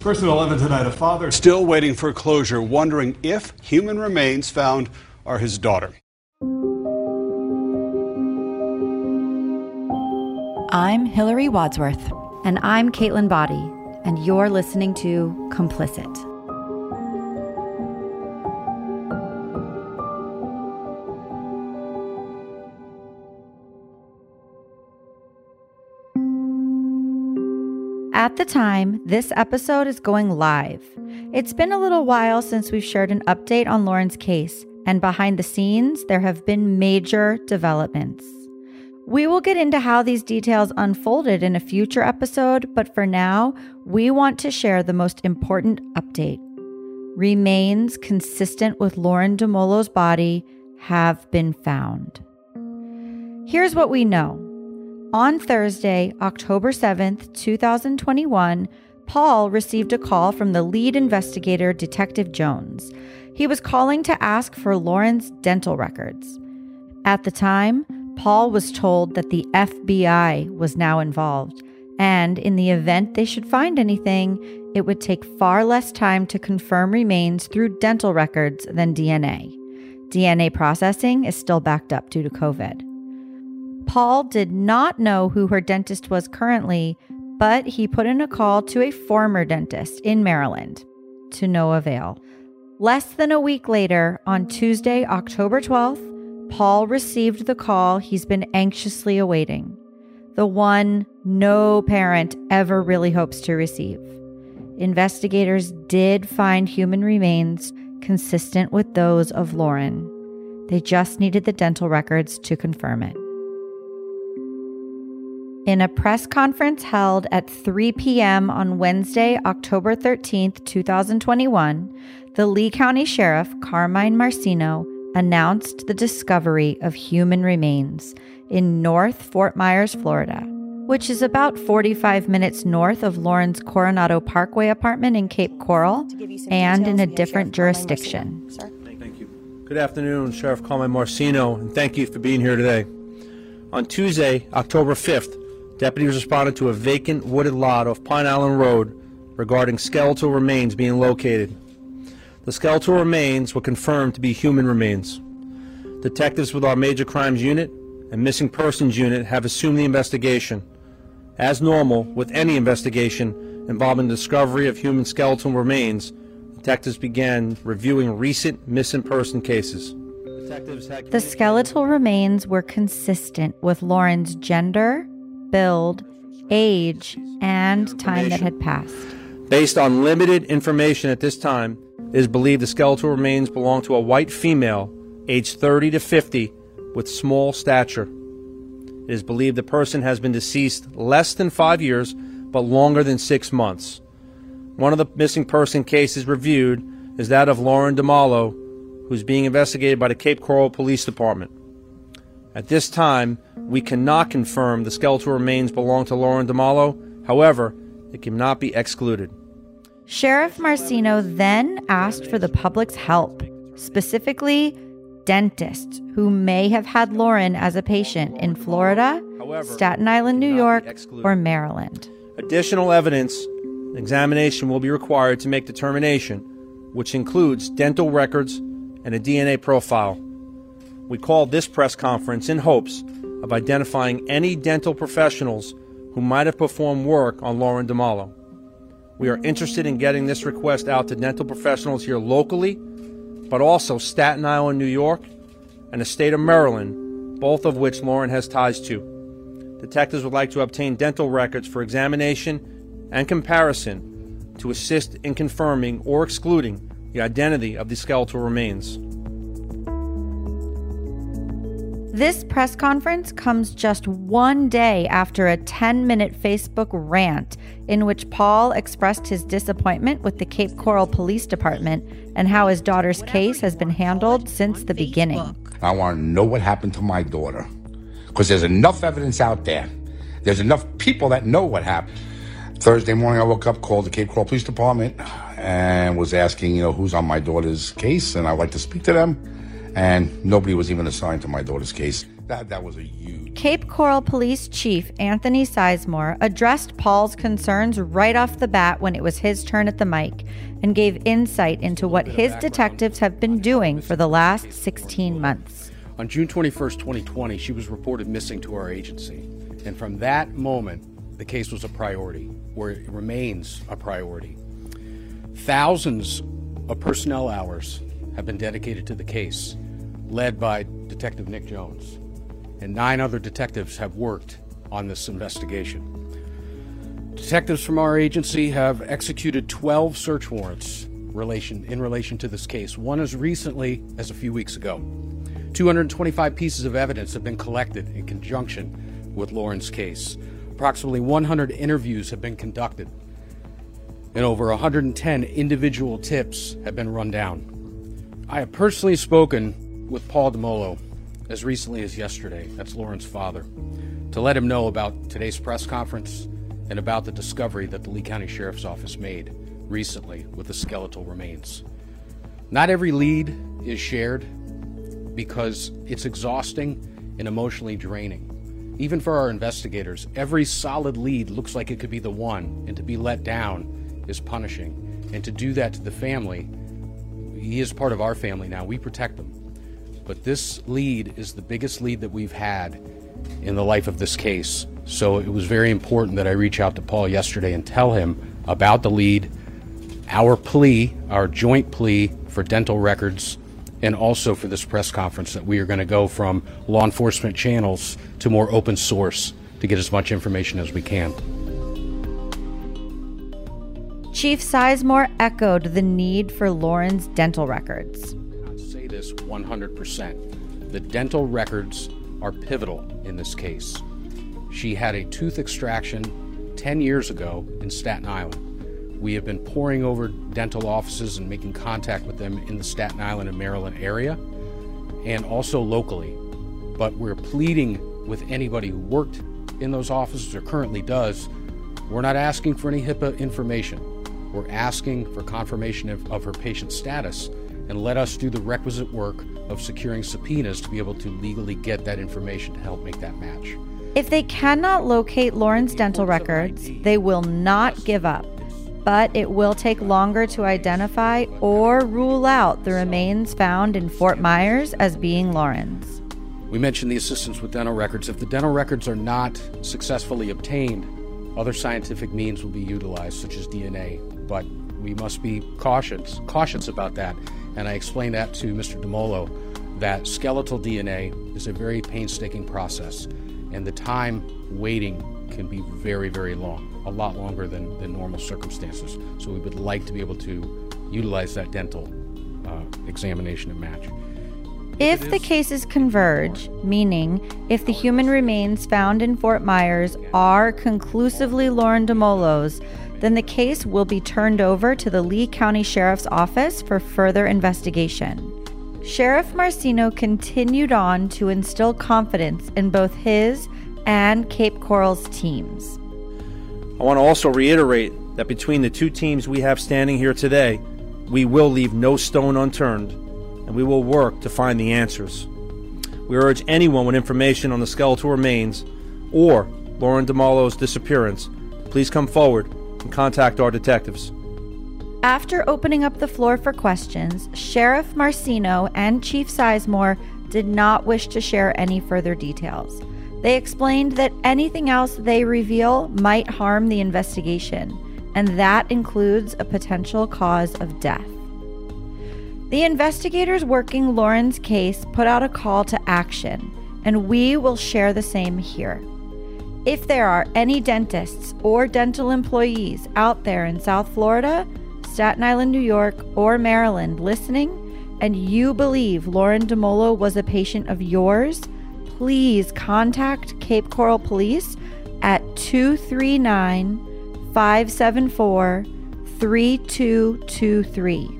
First at 11 tonight, a father still waiting for closure, wondering if human remains found are his daughter. I'm Hillary Wadsworth. And I'm Caitlin Body, and you're listening to Complicit. At the time, this episode is going live. It's been a little while since we've shared an update on Lauren's case, and behind the scenes, there have been major developments. We will get into how these details unfolded in a future episode, but for now, we want to share the most important update. Remains consistent with Lauren Dumolo's body have been found. Here's what we know. On Thursday, October 7th, 2021, Paul received a call from the lead investigator, Detective Jones. He was calling to ask for Lauren's dental records. At the time, Paul was told that the FBI was now involved, and in the event they should find anything, it would take far less time to confirm remains through dental records than DNA. DNA processing is still backed up due to COVID. Paul did not know who her dentist was currently, but he put in a call to a former dentist in Maryland to no avail. Less than a week later, on Tuesday, October 12th, Paul received the call he's been anxiously awaiting. The one no parent ever really hopes to receive. Investigators did find human remains consistent with those of Lauren. They just needed the dental records to confirm it. In a press conference held at 3 p.m. on Wednesday, October 13th, 2021, the Lee County Sheriff, Carmine Marceno announced the discovery of human remains in North Fort Myers, Florida, which is about 45 minutes north of Lauren's Coronado Parkway apartment in Cape Coral and in a different jurisdiction. Thank you. Good afternoon, Sheriff Carmine Marceno, and thank you for being here today. On Tuesday, October 5th, Deputies responded to a vacant wooded lot off Pine Island Road regarding skeletal remains being located. The skeletal remains were confirmed to be human remains. Detectives with our Major Crimes Unit and Missing Persons Unit have assumed the investigation. As normal with any investigation involving the discovery of human skeletal remains, detectives began reviewing recent missing person cases. The skeletal remains were consistent with Lauren's gender, build, age, and time that had passed. Based on limited information at this time, it is believed the skeletal remains belong to a white female, aged 30 to 50, with small stature. It is believed the person has been deceased less than five years, but longer than six months. One of the missing person cases reviewed is that of Lauren Dumolo, who is being investigated by the Cape Coral Police Department. At this time, we cannot confirm the skeletal remains belong to Lauren Dumolo. However, it cannot be excluded. Sheriff Marceno then asked for the public's help, specifically dentists who may have had Lauren as a patient in Florida, However, Staten Island, New York, or Maryland. Additional evidence examination will be required to make determination, which includes dental records and a DNA profile. We called this press conference in hopes of identifying any dental professionals who might have performed work on Lauren Dumolo. We are interested in getting this request out to dental professionals here locally, but also Staten Island, New York, and the state of Maryland, both of which Lauren has ties to. Detectives would like to obtain dental records for examination and comparison to assist in confirming or excluding the identity of the skeletal remains. This press conference comes just one day after a 10 minute Facebook rant in which Paul expressed his disappointment with the Cape Coral Police Department and how his daughter's case has been handled since the beginning. I want to know what happened to my daughter because there's enough evidence out there. There's enough people that know what happened. Thursday morning, I woke up, called the Cape Coral Police Department, and was asking, you know, who's on my daughter's case, and I'd like to speak to them and nobody was even assigned to my daughter's case. That that was a huge. Cape Coral Police Chief Anthony Sizemore addressed Paul's concerns right off the bat when it was his turn at the mic and gave insight into what his detectives have been doing for the last 16 months. On June 21st, 2020, she was reported missing to our agency. And from that moment, the case was a priority, or it remains a priority. Thousands of personnel hours have been dedicated to the case, led by Detective Nick Jones. And nine other detectives have worked on this investigation. Detectives from our agency have executed 12 search warrants relation, in relation to this case, one as recently as a few weeks ago. 225 pieces of evidence have been collected in conjunction with Lauren's case. Approximately 100 interviews have been conducted, and over 110 individual tips have been run down. I have personally spoken with Paul Dumolo as recently as yesterday, that's Lauren's father, to let him know about today's press conference and about the discovery that the Lee County Sheriff's Office made recently with the skeletal remains. Not every lead is shared because it's exhausting and emotionally draining. Even for our investigators, every solid lead looks like it could be the one, and to be let down is punishing. And to do that to the family, he is part of our family now. We protect them. But this lead is the biggest lead that we've had in the life of this case. So it was very important that I reach out to Paul yesterday and tell him about the lead, our plea, our joint plea for dental records, and also for this press conference that we are going to go from law enforcement channels to more open source to get as much information as we can. Chief Sizemore echoed the need for Lauren's dental records. Say this 100%. The dental records are pivotal in this case. She had a tooth extraction 10 years ago in Staten Island. We have been pouring over dental offices and making contact with them in the Staten Island and Maryland area and also locally. But we're pleading with anybody who worked in those offices or currently does. We're not asking for any HIPAA information. We're asking for confirmation of, of her patient status and let us do the requisite work of securing subpoenas to be able to legally get that information to help make that match. If they cannot locate Lauren's dental records, they will not give up. But it will take longer to identify or rule out the remains found in Fort Myers as being Lauren's. We mentioned the assistance with dental records. If the dental records are not successfully obtained, other scientific means will be utilized, such as DNA. But we must be cautious, cautious about that. And I explained that to Mr. Dumolo that skeletal DNA is a very painstaking process, and the time waiting can be very, very long, a lot longer than, than normal circumstances. So we would like to be able to utilize that dental uh, examination and match. If the cases converge, meaning if the human remains found in Fort Myers are conclusively Lauren Dumolo's, then the case will be turned over to the Lee County Sheriff's Office for further investigation. Sheriff Marceno continued on to instill confidence in both his and Cape Coral's teams. I want to also reiterate that between the two teams we have standing here today, we will leave no stone unturned and we will work to find the answers. We urge anyone with information on the skeletal remains or Lauren Dumolo's disappearance, please come forward and contact our detectives. After opening up the floor for questions, Sheriff Marceno and Chief Sizemore did not wish to share any further details. They explained that anything else they reveal might harm the investigation, and that includes a potential cause of death. The investigators working Lauren's case put out a call to action, and we will share the same here. If there are any dentists or dental employees out there in South Florida, Staten Island, New York, or Maryland listening, and you believe Lauren Dumolo was a patient of yours, please contact Cape Coral Police at 239 574 3223.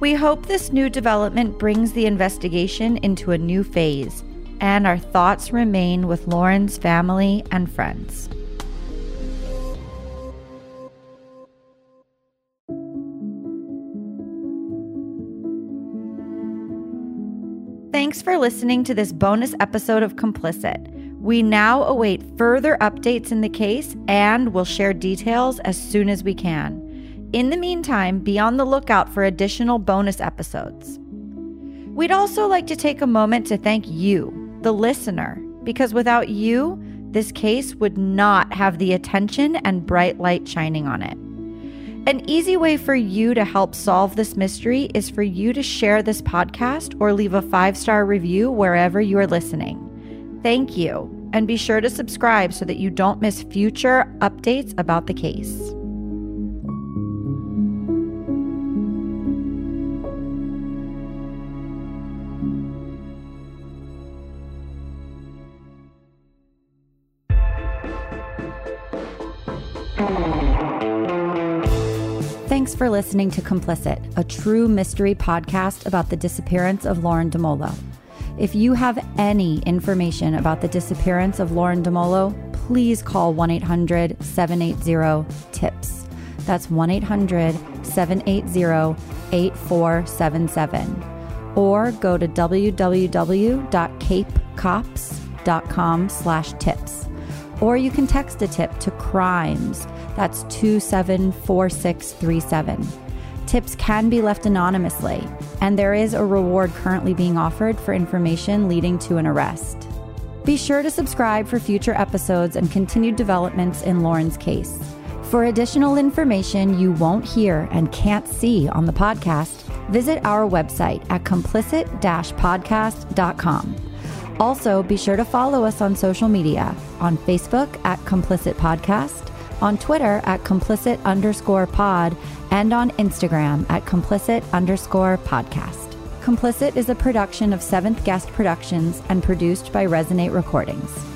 We hope this new development brings the investigation into a new phase, and our thoughts remain with Lauren's family and friends. Thanks for listening to this bonus episode of Complicit. We now await further updates in the case and will share details as soon as we can. In the meantime, be on the lookout for additional bonus episodes. We'd also like to take a moment to thank you, the listener, because without you, this case would not have the attention and bright light shining on it. An easy way for you to help solve this mystery is for you to share this podcast or leave a five star review wherever you are listening. Thank you, and be sure to subscribe so that you don't miss future updates about the case. Thanks for listening to Complicit, a true mystery podcast about the disappearance of Lauren Dumolo. If you have any information about the disappearance of Lauren Dumolo, please call 1 800 780 TIPS. That's 1 800 780 8477. Or go to www.capecops.com slash tips. Or you can text a tip to crimes that's 274637. Tips can be left anonymously, and there is a reward currently being offered for information leading to an arrest. Be sure to subscribe for future episodes and continued developments in Lauren's case. For additional information you won't hear and can't see on the podcast, visit our website at complicit podcast.com. Also, be sure to follow us on social media on Facebook at Complicit Podcast on Twitter at complicit underscore pod, and on Instagram at complicit underscore podcast. Complicit is a production of Seventh Guest Productions and produced by Resonate Recordings.